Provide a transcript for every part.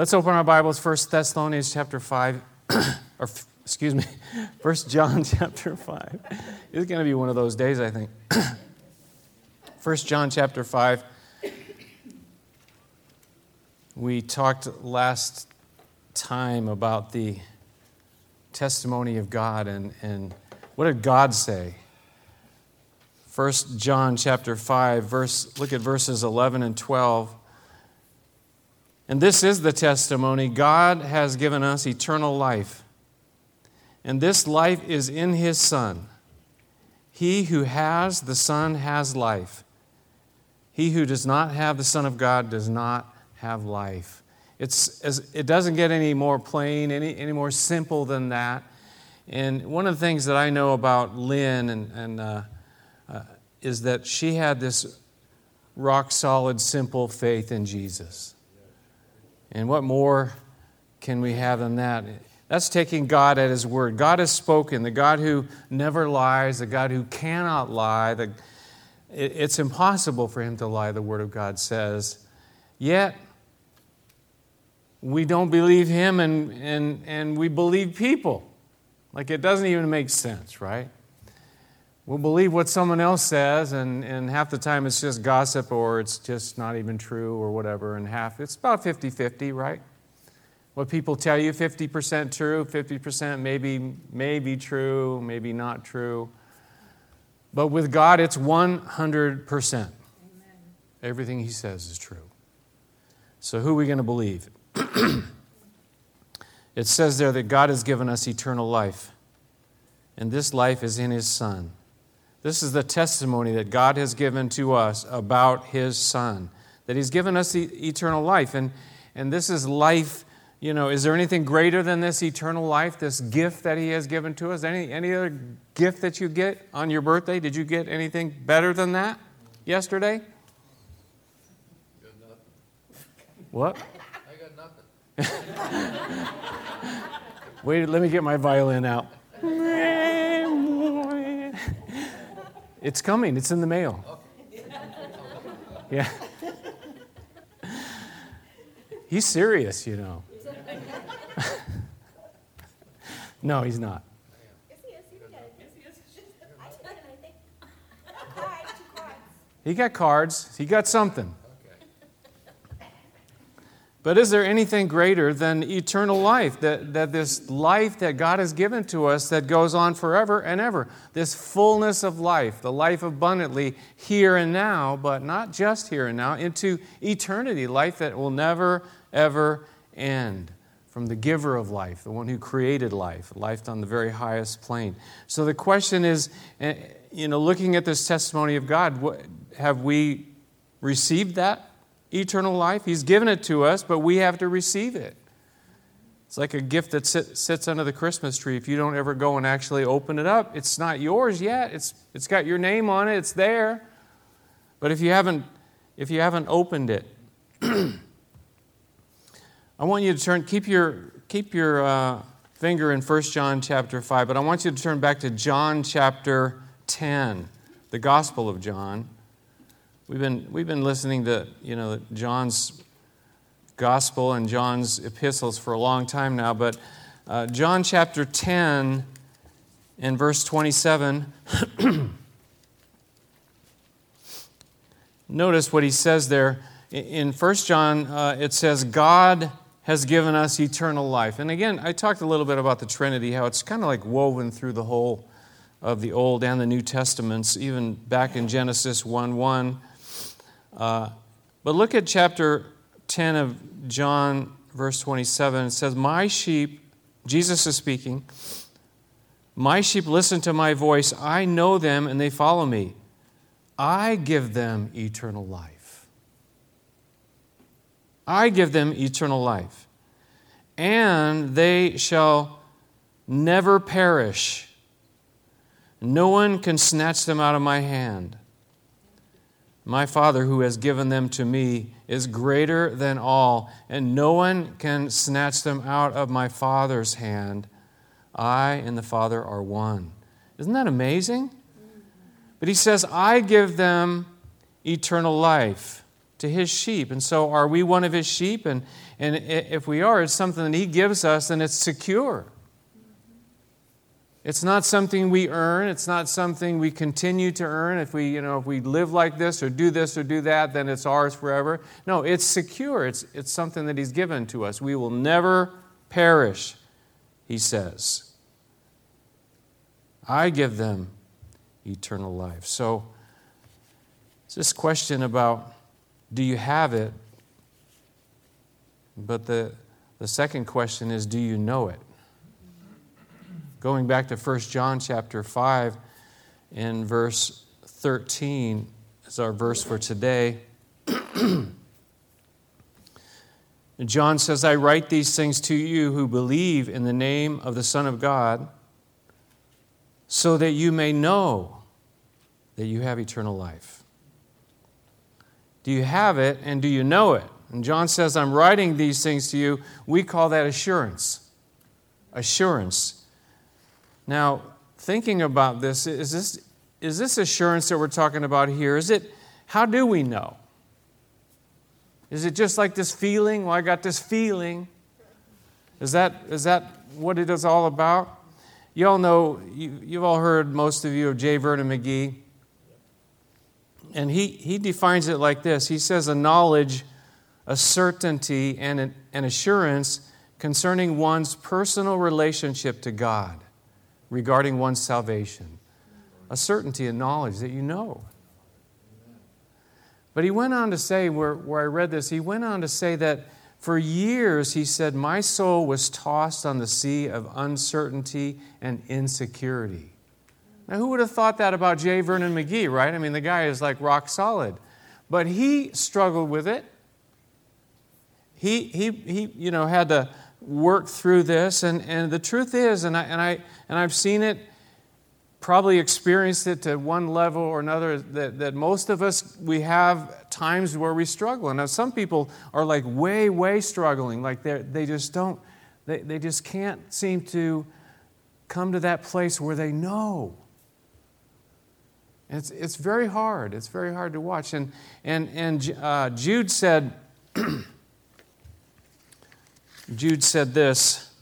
Let's open our Bibles, 1 Thessalonians chapter 5, or excuse me, 1 John chapter 5. It's going to be one of those days, I think. 1 John chapter 5. We talked last time about the testimony of God and, and what did God say? 1 John chapter 5, verse, look at verses 11 and 12. And this is the testimony God has given us eternal life. And this life is in His Son. He who has the Son has life. He who does not have the Son of God does not have life. It's, it doesn't get any more plain, any, any more simple than that. And one of the things that I know about Lynn and, and uh, uh, is that she had this rock solid, simple faith in Jesus. And what more can we have than that? That's taking God at His word. God has spoken, the God who never lies, the God who cannot lie. The, it, it's impossible for Him to lie, the Word of God says. Yet, we don't believe Him and, and, and we believe people. Like it doesn't even make sense, right? We'll believe what someone else says, and, and half the time it's just gossip or it's just not even true or whatever, and half it's about 50 50, right? What people tell you 50% true, 50% maybe, maybe true, maybe not true. But with God, it's 100%. Amen. Everything He says is true. So, who are we going to believe? it says there that God has given us eternal life, and this life is in His Son. This is the testimony that God has given to us about His Son, that He's given us eternal life. And, and this is life, you know, is there anything greater than this eternal life, this gift that He has given to us? Any, any other gift that you get on your birthday? Did you get anything better than that yesterday? What? I got nothing. Wait, let me get my violin out. It's coming, it's in the mail. Yeah. He's serious, you know. no, he's not. He got cards. He got something. But is there anything greater than eternal life? That, that this life that God has given to us that goes on forever and ever. This fullness of life, the life abundantly here and now, but not just here and now, into eternity, life that will never, ever end. From the giver of life, the one who created life, life on the very highest plane. So the question is, eh, you know, looking at this testimony of God, have we received that? Eternal life. He's given it to us, but we have to receive it. It's like a gift that sit, sits under the Christmas tree. If you don't ever go and actually open it up, it's not yours yet. It's, it's got your name on it, it's there. But if you haven't, if you haven't opened it, I want you to turn, keep your, keep your uh, finger in 1 John chapter 5, but I want you to turn back to John chapter 10, the Gospel of John. We've been, we've been listening to you know, John's gospel and John's epistles for a long time now, but uh, John chapter 10 and verse 27, notice what he says there. In 1 John, uh, it says, God has given us eternal life. And again, I talked a little bit about the Trinity, how it's kind of like woven through the whole of the Old and the New Testaments, even back in Genesis 1 1. Uh, but look at chapter 10 of John, verse 27. It says, My sheep, Jesus is speaking, my sheep listen to my voice. I know them and they follow me. I give them eternal life. I give them eternal life. And they shall never perish. No one can snatch them out of my hand. My Father, who has given them to me, is greater than all, and no one can snatch them out of my Father's hand. I and the Father are one. Isn't that amazing? But he says, I give them eternal life. to his sheep. And so, are we one of his sheep? And, and if we are, it's something that he gives us and it's secure. It's not something we earn. It's not something we continue to earn. If we, you know, if we live like this or do this or do that, then it's ours forever. No, it's secure. It's, it's something that He's given to us. We will never perish, He says. I give them eternal life. So, it's this question about do you have it? But the, the second question is do you know it? Going back to 1 John chapter 5 in verse 13 is our verse for today. John says, I write these things to you who believe in the name of the Son of God, so that you may know that you have eternal life. Do you have it and do you know it? And John says, I'm writing these things to you. We call that assurance. Assurance. Now, thinking about this, is this, is this assurance that we're talking about here? Is it, how do we know? Is it just like this feeling? Well, I got this feeling. Is that, is that what it is all about? You all know, you, you've all heard, most of you, of J. Vernon McGee. And he, he defines it like this He says, a knowledge, a certainty, and an, an assurance concerning one's personal relationship to God regarding one's salvation, a certainty and knowledge that you know. But he went on to say, where, where I read this, he went on to say that for years, he said, My soul was tossed on the sea of uncertainty and insecurity. Now, who would have thought that about J. Vernon McGee, right? I mean, the guy is like rock solid. But he struggled with it. He, he, he you know, had to work through this. And, and the truth is, and, I, and, I, and I've seen it, probably experienced it to one level or another, that, that most of us, we have times where we struggle. And now some people are like way, way struggling. Like they they just don't, they, they just can't seem to come to that place where they know. It's, it's very hard. It's very hard to watch. And, and, and uh, Jude said, Jude said this,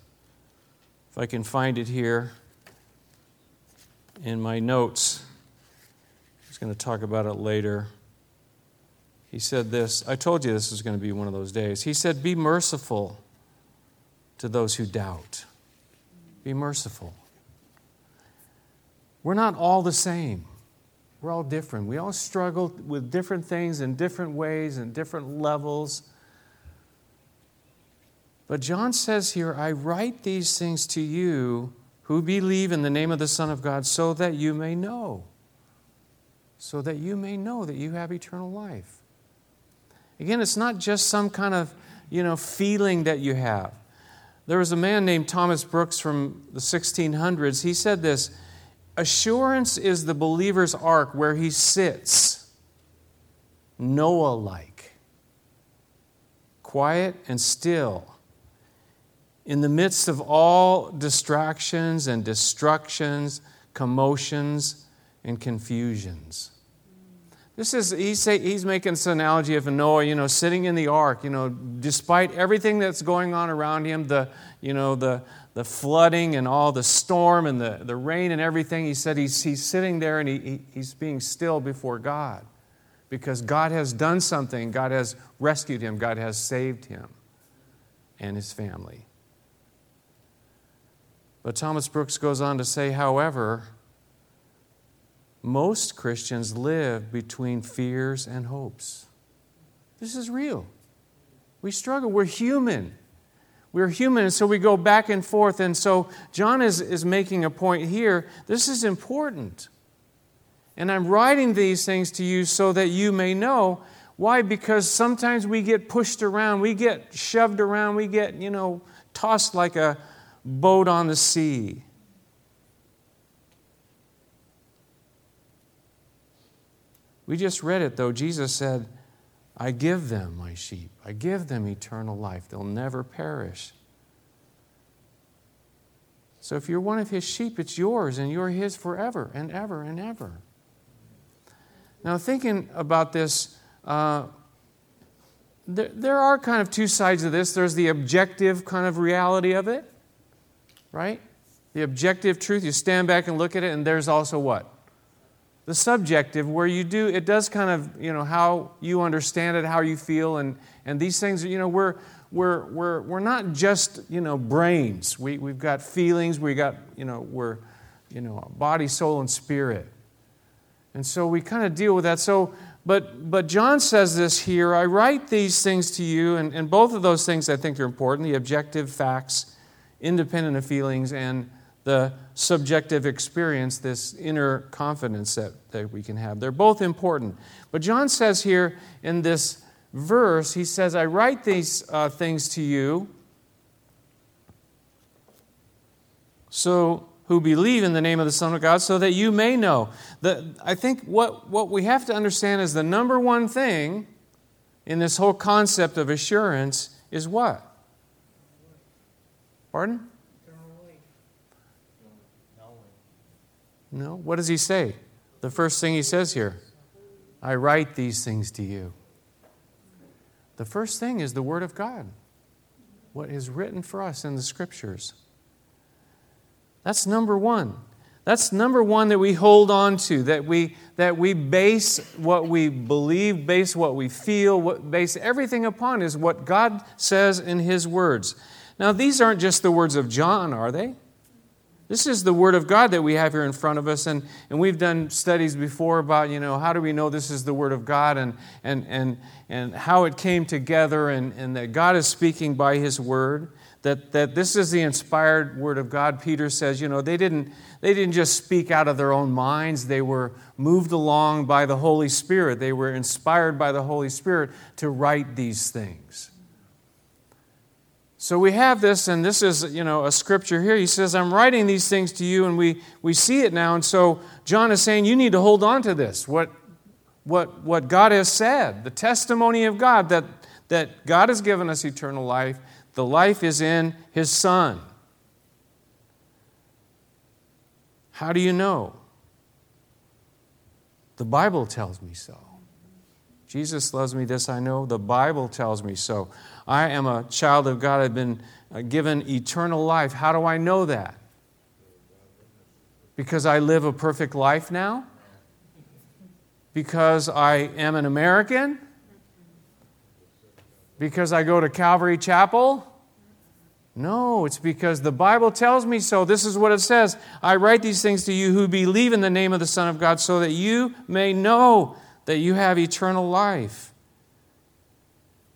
if I can find it here in my notes. He's going to talk about it later. He said this I told you this was going to be one of those days. He said, Be merciful to those who doubt. Be merciful. We're not all the same. We're all different. We all struggle with different things in different ways and different levels. But John says here, I write these things to you who believe in the name of the Son of God so that you may know. So that you may know that you have eternal life. Again, it's not just some kind of, you know, feeling that you have. There was a man named Thomas Brooks from the 1600s. He said this Assurance is the believer's ark where he sits, Noah like, quiet and still in the midst of all distractions and destructions, commotions, and confusions. This is, he's, say, he's making this analogy of Noah, you know, sitting in the ark, you know, despite everything that's going on around him, the, you know, the, the flooding and all the storm and the, the rain and everything, he said he's, he's sitting there and he, he, he's being still before God because God has done something. God has rescued him. God has saved him and his family. But Thomas Brooks goes on to say, however, most Christians live between fears and hopes. This is real. We struggle. We're human. We're human, and so we go back and forth. And so John is, is making a point here. This is important. And I'm writing these things to you so that you may know. Why? Because sometimes we get pushed around, we get shoved around, we get, you know, tossed like a, boat on the sea. We just read it though. Jesus said, I give them my sheep. I give them eternal life. They'll never perish. So if you're one of his sheep, it's yours and you're his forever and ever and ever. Now, thinking about this, uh, there, there are kind of two sides of this. There's the objective kind of reality of it, right? The objective truth. You stand back and look at it, and there's also what? The subjective, where you do, it does kind of, you know, how you understand it, how you feel, and, and these things, you know, we're, we're, we're, we're not just, you know, brains. We, we've got feelings, we got, you know, we're, you know, body, soul, and spirit. And so we kind of deal with that. So, but, but John says this here I write these things to you, and, and both of those things I think are important the objective facts, independent of feelings, and the subjective experience, this inner confidence that, that we can have. They're both important. But John says here in this verse, he says, I write these uh, things to you so who believe in the name of the Son of God, so that you may know. The, I think what, what we have to understand is the number one thing in this whole concept of assurance is what? Pardon? No. What does he say? The first thing he says here I write these things to you. The first thing is the Word of God, what is written for us in the Scriptures. That's number one. That's number one that we hold on to, that we, that we base what we believe, base what we feel, what, base everything upon is what God says in His words. Now, these aren't just the words of John, are they? This is the Word of God that we have here in front of us. And, and we've done studies before about, you know, how do we know this is the Word of God and, and, and, and how it came together and, and that God is speaking by His Word. That, that this is the inspired Word of God. Peter says, you know, they didn't, they didn't just speak out of their own minds, they were moved along by the Holy Spirit. They were inspired by the Holy Spirit to write these things. So we have this, and this is, you know, a scripture here. He says, I'm writing these things to you, and we, we see it now. And so John is saying, you need to hold on to this, what, what, what God has said, the testimony of God, that, that God has given us eternal life. The life is in His Son. How do you know? The Bible tells me so. Jesus loves me, this I know. The Bible tells me so. I am a child of God. I've been uh, given eternal life. How do I know that? Because I live a perfect life now? Because I am an American? Because I go to Calvary Chapel? No, it's because the Bible tells me so. This is what it says I write these things to you who believe in the name of the Son of God so that you may know that you have eternal life.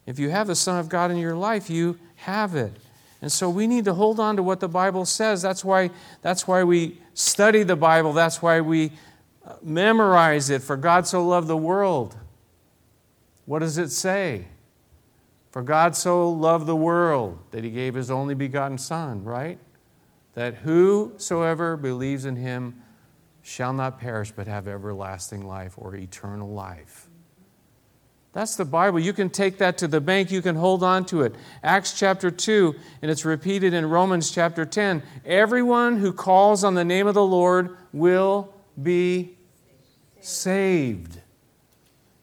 If you have the Son of God in your life, you have it. And so we need to hold on to what the Bible says. That's why, that's why we study the Bible. That's why we uh, memorize it. For God so loved the world. What does it say? For God so loved the world that he gave his only begotten Son, right? That whosoever believes in him shall not perish but have everlasting life or eternal life. That's the Bible. You can take that to the bank, you can hold on to it. Acts chapter 2, and it's repeated in Romans chapter 10. Everyone who calls on the name of the Lord will be saved.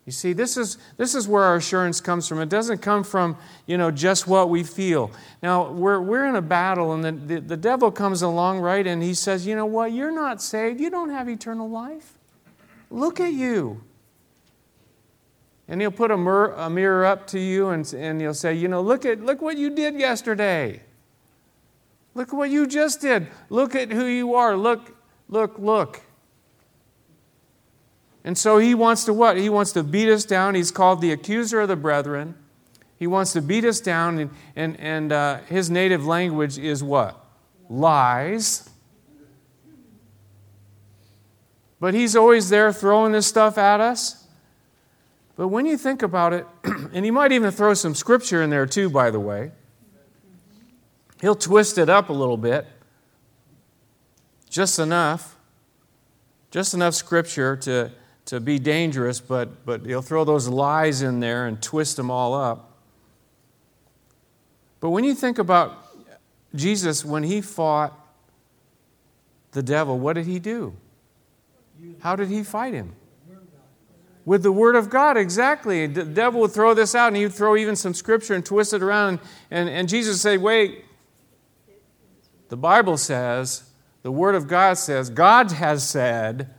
You see, this is, this is where our assurance comes from. It doesn't come from, you know, just what we feel. Now, we're, we're in a battle, and the, the, the devil comes along, right, and he says, you know what, you're not saved. You don't have eternal life. Look at you. And he'll put a, mir- a mirror up to you and, and he'll say, you know, look at look what you did yesterday. Look what you just did. Look at who you are. Look, look, look. And so he wants to what? He wants to beat us down. He's called the accuser of the brethren. He wants to beat us down, and, and, and uh, his native language is what? Lies. But he's always there throwing this stuff at us. But when you think about it, and he might even throw some scripture in there too, by the way, he'll twist it up a little bit, just enough, just enough scripture to to be dangerous, but, but he'll throw those lies in there and twist them all up. But when you think about Jesus, when he fought the devil, what did he do? How did he fight him? With the Word of God, exactly. The devil would throw this out and he would throw even some scripture and twist it around. And, and Jesus would say, Wait, the Bible says, the Word of God says, God has said.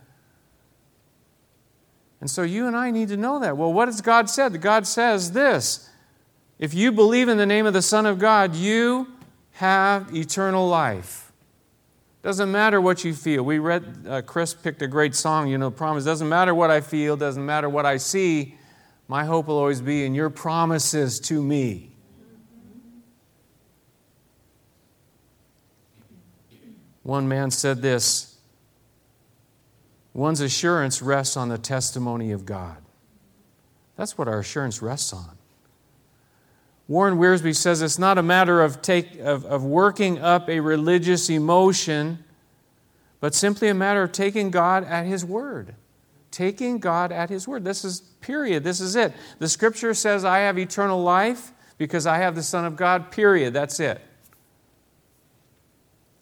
And so you and I need to know that. Well, what has God said? God says this If you believe in the name of the Son of God, you have eternal life. Doesn't matter what you feel. We read, uh, Chris picked a great song, you know, promise. Doesn't matter what I feel, doesn't matter what I see. My hope will always be in your promises to me. One man said this one's assurance rests on the testimony of God. That's what our assurance rests on. Warren Wiersbe says it's not a matter of, take, of, of working up a religious emotion, but simply a matter of taking God at His word. Taking God at His word. This is period. This is it. The scripture says, I have eternal life because I have the Son of God, period. That's it.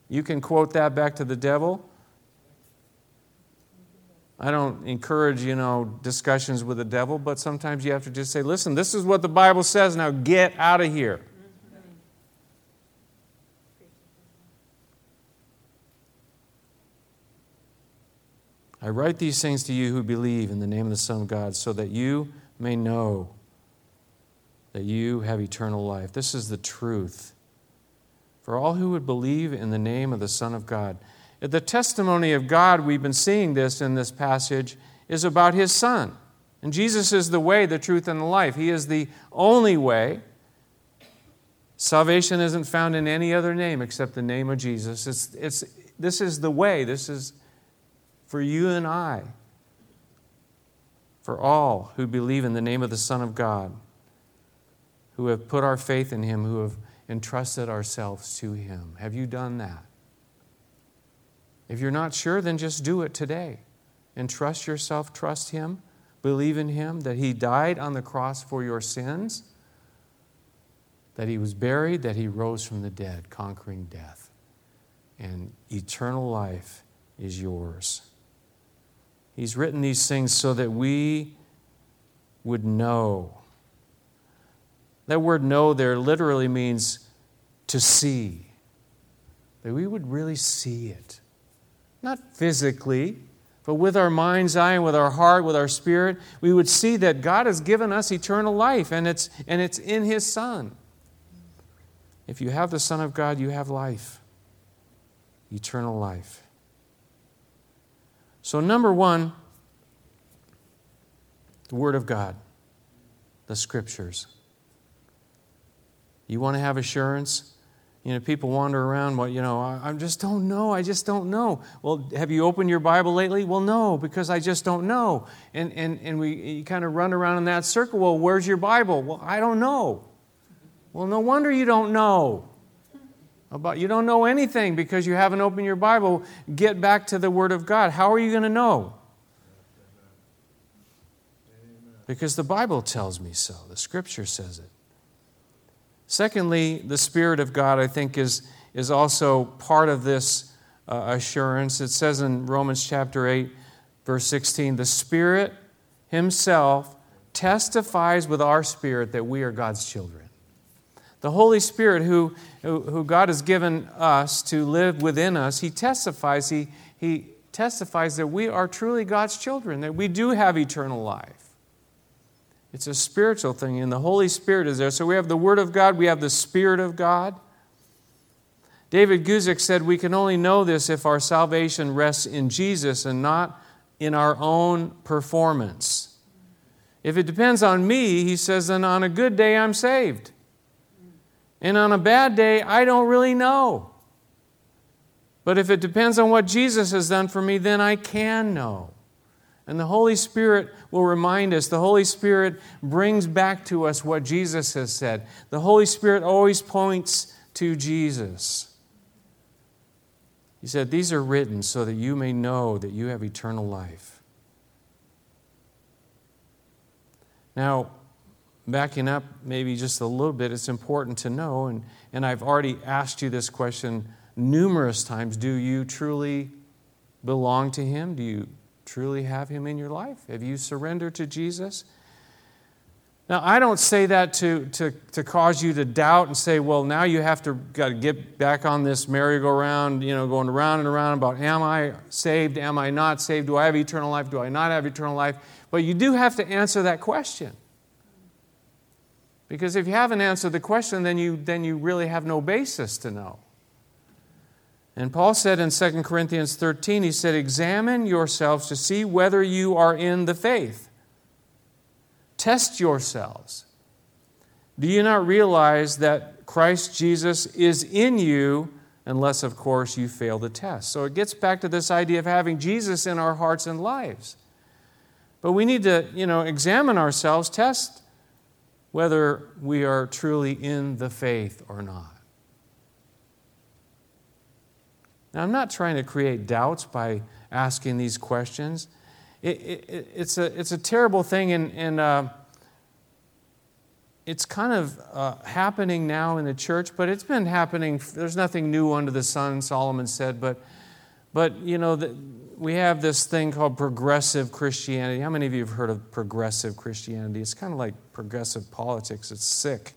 You can quote that back to the devil. I don't encourage, you know, discussions with the devil, but sometimes you have to just say, listen, this is what the Bible says, now get out of here. I write these things to you who believe in the name of the Son of God, so that you may know that you have eternal life. This is the truth for all who would believe in the name of the Son of God. The testimony of God, we've been seeing this in this passage, is about His Son. And Jesus is the way, the truth, and the life. He is the only way. Salvation isn't found in any other name except the name of Jesus. It's, it's, this is the way. This is for you and I, for all who believe in the name of the Son of God, who have put our faith in Him, who have entrusted ourselves to Him. Have you done that? If you're not sure, then just do it today. and trust yourself, trust Him, believe in Him, that He died on the cross for your sins, that He was buried, that He rose from the dead, conquering death. And eternal life is yours. He's written these things so that we would know that word know there literally means to see. That we would really see it. Not physically, but with our mind's eye and with our heart, with our spirit, we would see that God has given us eternal life and it's, and it's in His Son. If you have the Son of God, you have life, eternal life. So, number one, the Word of God, the Scriptures. You want to have assurance? You know, people wander around, well, you know, I, I just don't know. I just don't know. Well, have you opened your Bible lately? Well, no, because I just don't know. And, and, and we you kind of run around in that circle. Well, where's your Bible? Well, I don't know. Well, no wonder you don't know. About, you don't know anything because you haven't opened your Bible. Get back to the Word of God. How are you going to know? Because the Bible tells me so. The Scripture says it. Secondly, the Spirit of God, I think, is, is also part of this uh, assurance. It says in Romans chapter 8, verse 16, the Spirit Himself testifies with our spirit that we are God's children. The Holy Spirit, who, who, God has given us to live within us, He testifies, he, he testifies that we are truly God's children, that we do have eternal life. It's a spiritual thing, and the Holy Spirit is there. So we have the Word of God, we have the Spirit of God. David Guzik said, We can only know this if our salvation rests in Jesus and not in our own performance. If it depends on me, he says, then on a good day I'm saved. And on a bad day, I don't really know. But if it depends on what Jesus has done for me, then I can know. And the Holy Spirit will remind us. The Holy Spirit brings back to us what Jesus has said. The Holy Spirit always points to Jesus. He said, These are written so that you may know that you have eternal life. Now, backing up maybe just a little bit, it's important to know, and, and I've already asked you this question numerous times do you truly belong to Him? Do you truly have Him in your life? Have you surrendered to Jesus? Now, I don't say that to, to, to cause you to doubt and say, well, now you have to got to get back on this merry-go-round, you know, going around and around about, am I saved? Am I not saved? Do I have eternal life? Do I not have eternal life? But you do have to answer that question. Because if you haven't answered the question, then you, then you really have no basis to know. And Paul said in 2 Corinthians 13, he said, Examine yourselves to see whether you are in the faith. Test yourselves. Do you not realize that Christ Jesus is in you, unless, of course, you fail the test? So it gets back to this idea of having Jesus in our hearts and lives. But we need to, you know, examine ourselves, test whether we are truly in the faith or not. Now, I'm not trying to create doubts by asking these questions it, it, it's, a, it's a terrible thing, and, and uh, it's kind of uh, happening now in the church, but it's been happening. There's nothing new under the sun, Solomon said, but, but you know, the, we have this thing called progressive Christianity. How many of you have heard of progressive Christianity? It's kind of like progressive politics, it's sick.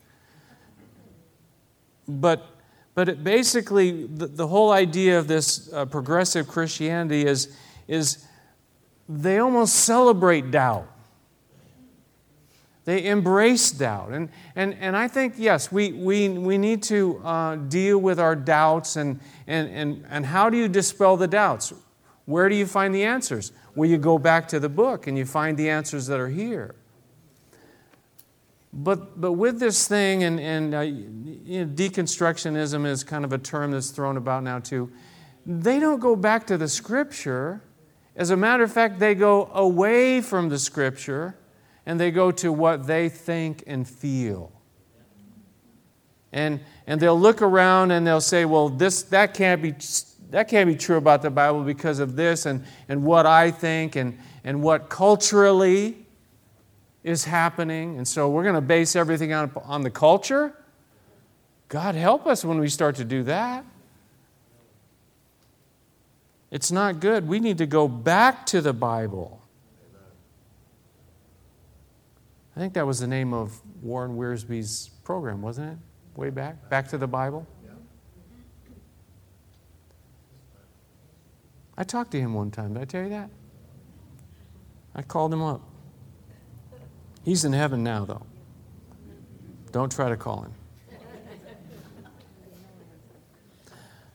But, but it basically, the, the whole idea of this uh, progressive Christianity is, is they almost celebrate doubt. They embrace doubt. And, and, and I think, yes, we, we, we need to uh, deal with our doubts. And, and, and, and how do you dispel the doubts? Where do you find the answers? Well, you go back to the book and you find the answers that are here. But, but with this thing, and, and uh, you know, deconstructionism is kind of a term that's thrown about now too, they don't go back to the scripture as a matter of fact, they go away from the scripture and they go to what they think and feel. And, and they'll look around and they'll say, well, this, that, can't be, that can't be true about the Bible because of this and, and what I think and, and what culturally is happening. And so we're going to base everything on, on the culture. God help us when we start to do that. It's not good. We need to go back to the Bible. I think that was the name of Warren Wiersbe's program, wasn't it? Way back? Back to the Bible? I talked to him one time. Did I tell you that? I called him up. He's in heaven now, though. Don't try to call him.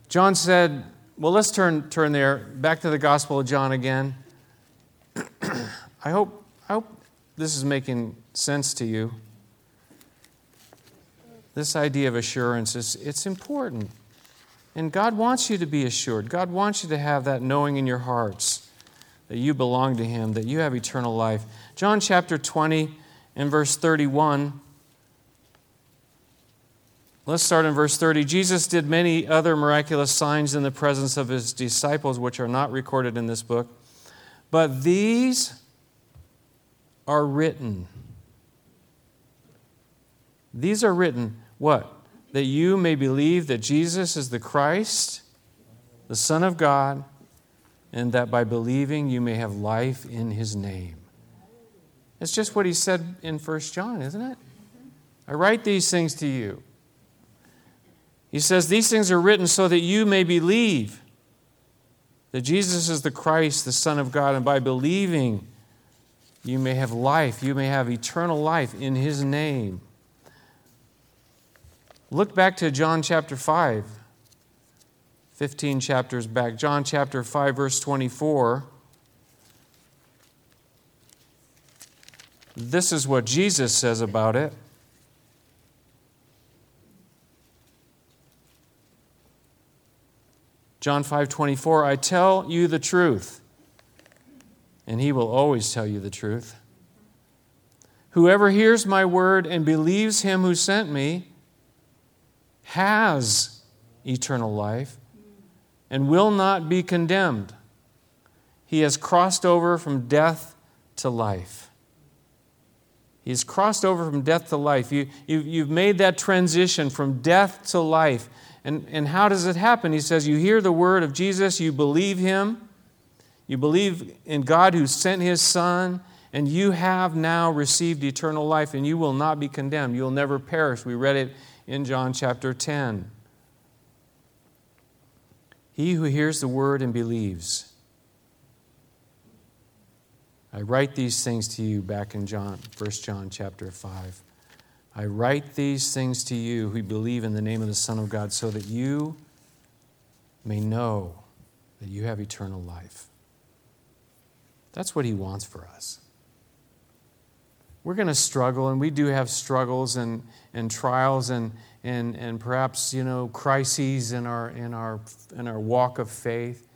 John said, well, let's turn, turn there. Back to the Gospel of John again. I, hope, I hope this is making sense to you. This idea of assurance is it's important. And God wants you to be assured. God wants you to have that knowing in your hearts that you belong to Him, that you have eternal life. John chapter 20 and verse 31 Let's start in verse 30. Jesus did many other miraculous signs in the presence of his disciples, which are not recorded in this book. But these are written. These are written, what? That you may believe that Jesus is the Christ, the Son of God, and that by believing you may have life in his name. It's just what he said in 1 John, isn't it? I write these things to you he says, These things are written so that you may believe that Jesus is the Christ, the Son of God, and by believing, you may have life. You may have eternal life in His name. Look back to John chapter 5, 15 chapters back. John chapter 5, verse 24. This is what Jesus says about it. John 5 24, I tell you the truth, and he will always tell you the truth. Whoever hears my word and believes him who sent me has eternal life and will not be condemned. He has crossed over from death to life. He's crossed over from death to life. You, you, you've made that transition from death to life. And, and how does it happen? He says, You hear the word of Jesus, you believe him, You believe in God who sent his Son, and you have now received eternal life, and you will not be condemned. You'll never perish. We read it in John chapter 10. He who hears the word and believes. I write these things to you back in John, 1 John chapter 5. I write these things to you who believe in the name of the Son of God so that you may know that you have eternal life. That's what he wants for us. We're going to struggle, and we do have struggles and, and trials and, and, and perhaps, you know, crises in our, in, our, in our walk of faith.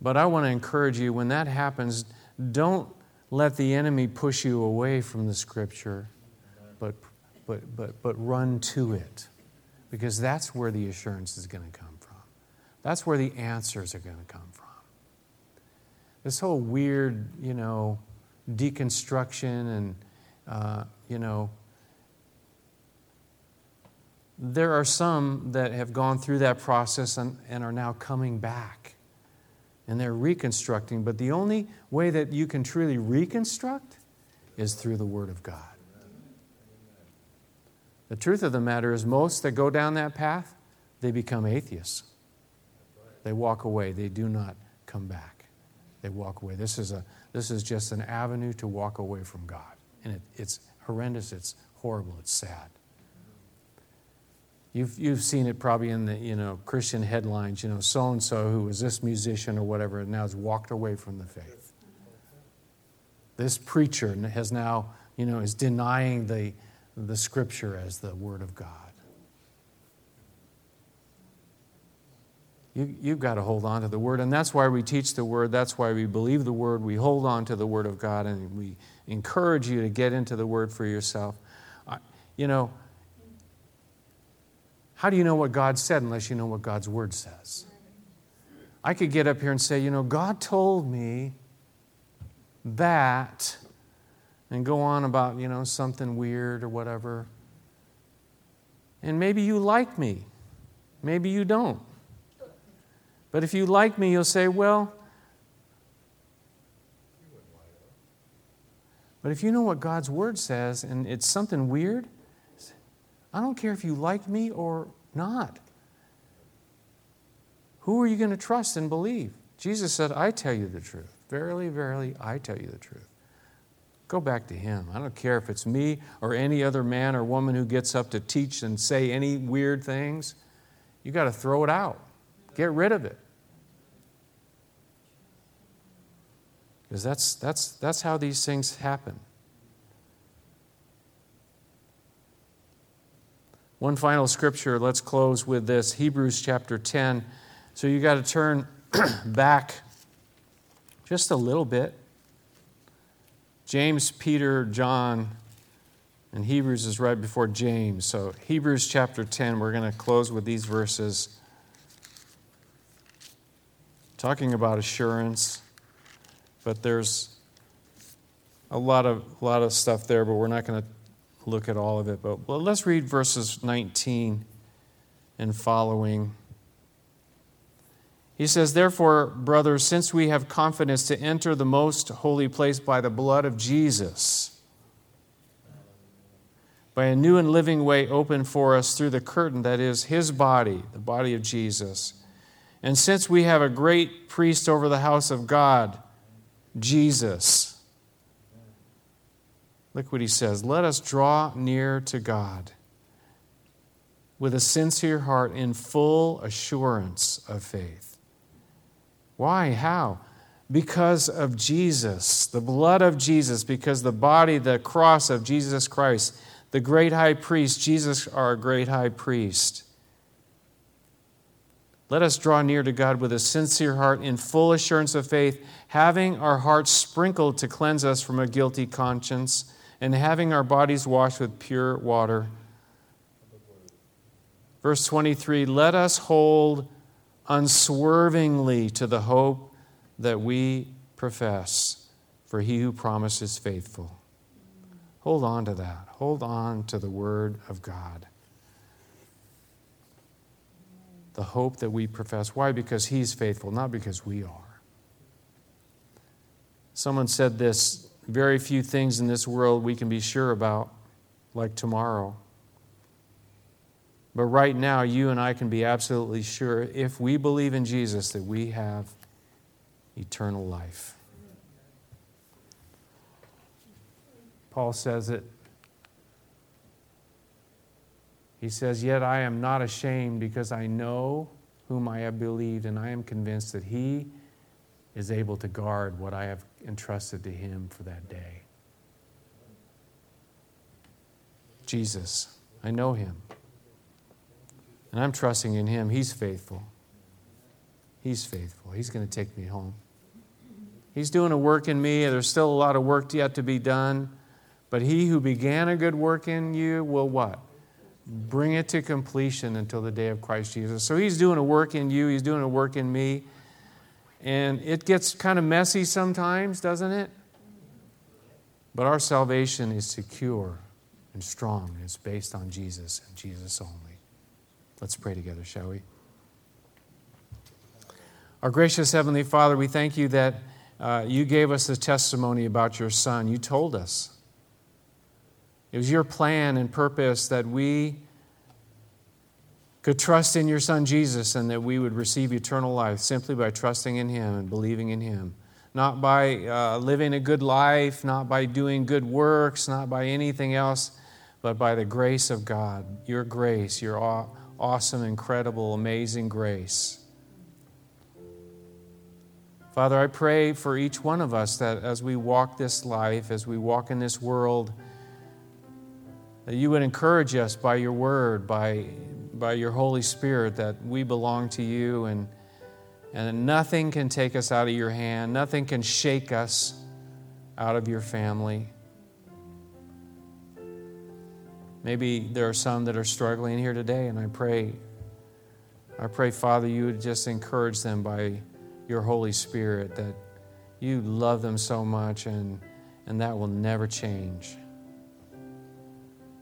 But I want to encourage you when that happens, don't let the enemy push you away from the scripture, but, but, but, but run to it. Because that's where the assurance is going to come from. That's where the answers are going to come from. This whole weird, you know, deconstruction and, uh, you know, there are some that have gone through that process and, and are now coming back and they're reconstructing. But the only way that you can truly reconstruct is through the Word of God. The truth of the matter is, most that go down that path, they become atheists. They walk away, they do not come back. They walk away. This is, a, this is just an avenue to walk away from God. And it, it's horrendous, it's horrible, it's sad. You've, you've seen it probably in the you know, Christian headlines, you know, so and so who was this musician or whatever, and now has walked away from the faith. This preacher has now, you know, is denying the, the scripture as the word of God. You, you've got to hold on to the word, and that's why we teach the word. That's why we believe the word. We hold on to the word of God, and we encourage you to get into the word for yourself. you know, how do you know what God said unless you know what God's Word says? I could get up here and say, you know, God told me that, and go on about, you know, something weird or whatever. And maybe you like me, maybe you don't. But if you like me, you'll say, well, but if you know what God's Word says and it's something weird, I don't care if you like me or not. Who are you going to trust and believe? Jesus said, I tell you the truth. Verily, verily, I tell you the truth. Go back to Him. I don't care if it's me or any other man or woman who gets up to teach and say any weird things. You got to throw it out, get rid of it. Because that's, that's, that's how these things happen. One final scripture, let's close with this Hebrews chapter 10. So you got to turn back just a little bit. James, Peter, John, and Hebrews is right before James. So Hebrews chapter 10, we're going to close with these verses talking about assurance, but there's a lot of, a lot of stuff there, but we're not going to look at all of it, but let's read verses 19 and following. He says, Therefore, brothers, since we have confidence to enter the most holy place by the blood of Jesus, by a new and living way opened for us through the curtain that is his body, the body of Jesus. And since we have a great priest over the house of God, Jesus, Look what he says. Let us draw near to God with a sincere heart in full assurance of faith. Why? How? Because of Jesus, the blood of Jesus, because the body, the cross of Jesus Christ, the great high priest, Jesus, our great high priest. Let us draw near to God with a sincere heart in full assurance of faith, having our hearts sprinkled to cleanse us from a guilty conscience and having our bodies washed with pure water. Verse 23 Let us hold unswervingly to the hope that we profess, for he who promises is faithful. Hold on to that. Hold on to the word of God. The hope that we profess. Why? Because he's faithful, not because we are. Someone said this very few things in this world we can be sure about, like tomorrow. But right now, you and I can be absolutely sure, if we believe in Jesus, that we have eternal life. Paul says it. He says, Yet I am not ashamed because I know whom I have believed, and I am convinced that he is able to guard what I have entrusted to him for that day. Jesus, I know him. And I'm trusting in him. He's faithful. He's faithful. He's going to take me home. He's doing a work in me. There's still a lot of work yet to be done. But he who began a good work in you will what? Bring it to completion until the day of Christ Jesus. So he's doing a work in you, he's doing a work in me. And it gets kind of messy sometimes, doesn't it? But our salvation is secure and strong. It's based on Jesus and Jesus only. Let's pray together, shall we? Our gracious Heavenly Father, we thank you that uh, you gave us the testimony about your Son. You told us. It was your plan and purpose that we could trust in your Son Jesus and that we would receive eternal life simply by trusting in Him and believing in Him. Not by uh, living a good life, not by doing good works, not by anything else, but by the grace of God, your grace, your aw- awesome, incredible, amazing grace. Father, I pray for each one of us that as we walk this life, as we walk in this world, that you would encourage us by your word, by by your Holy Spirit that we belong to you and, and nothing can take us out of your hand, nothing can shake us out of your family. Maybe there are some that are struggling here today, and I pray, I pray, Father, you would just encourage them by your Holy Spirit that you love them so much and, and that will never change.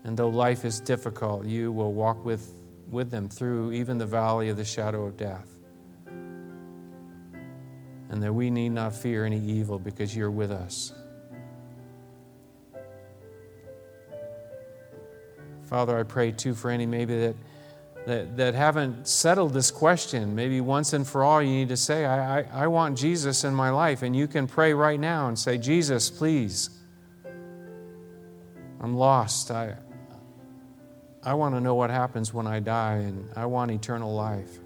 And though life is difficult, you will walk with with them through even the valley of the shadow of death. And that we need not fear any evil because you're with us. Father, I pray too for any maybe that, that, that haven't settled this question. Maybe once and for all, you need to say, I, I, I want Jesus in my life. And you can pray right now and say, Jesus, please. I'm lost. I, I want to know what happens when I die, and I want eternal life.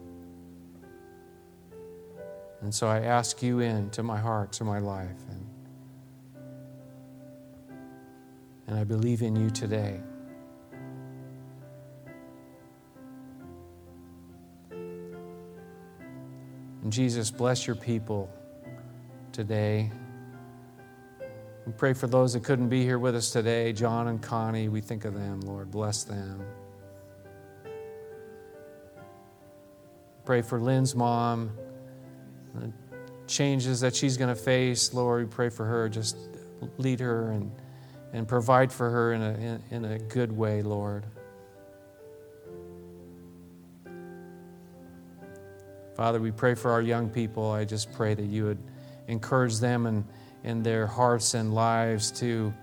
And so I ask you into my heart, to my life. And, and I believe in you today. And Jesus, bless your people today. We pray for those that couldn't be here with us today, John and Connie. We think of them, Lord. Bless them. Pray for Lynn's mom, the changes that she's going to face. Lord, we pray for her. Just lead her and, and provide for her in a, in, in a good way, Lord. Father, we pray for our young people. I just pray that you would encourage them and in their hearts and lives to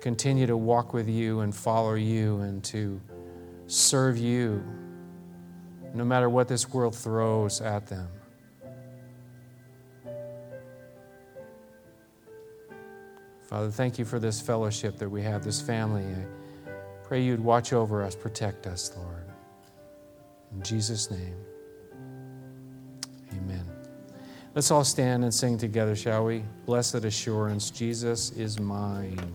continue to walk with you and follow you and to serve you no matter what this world throws at them. Father, thank you for this fellowship that we have, this family. I pray you'd watch over us, protect us, Lord. In Jesus' name, amen. Let's all stand and sing together, shall we? Blessed assurance, Jesus is mine.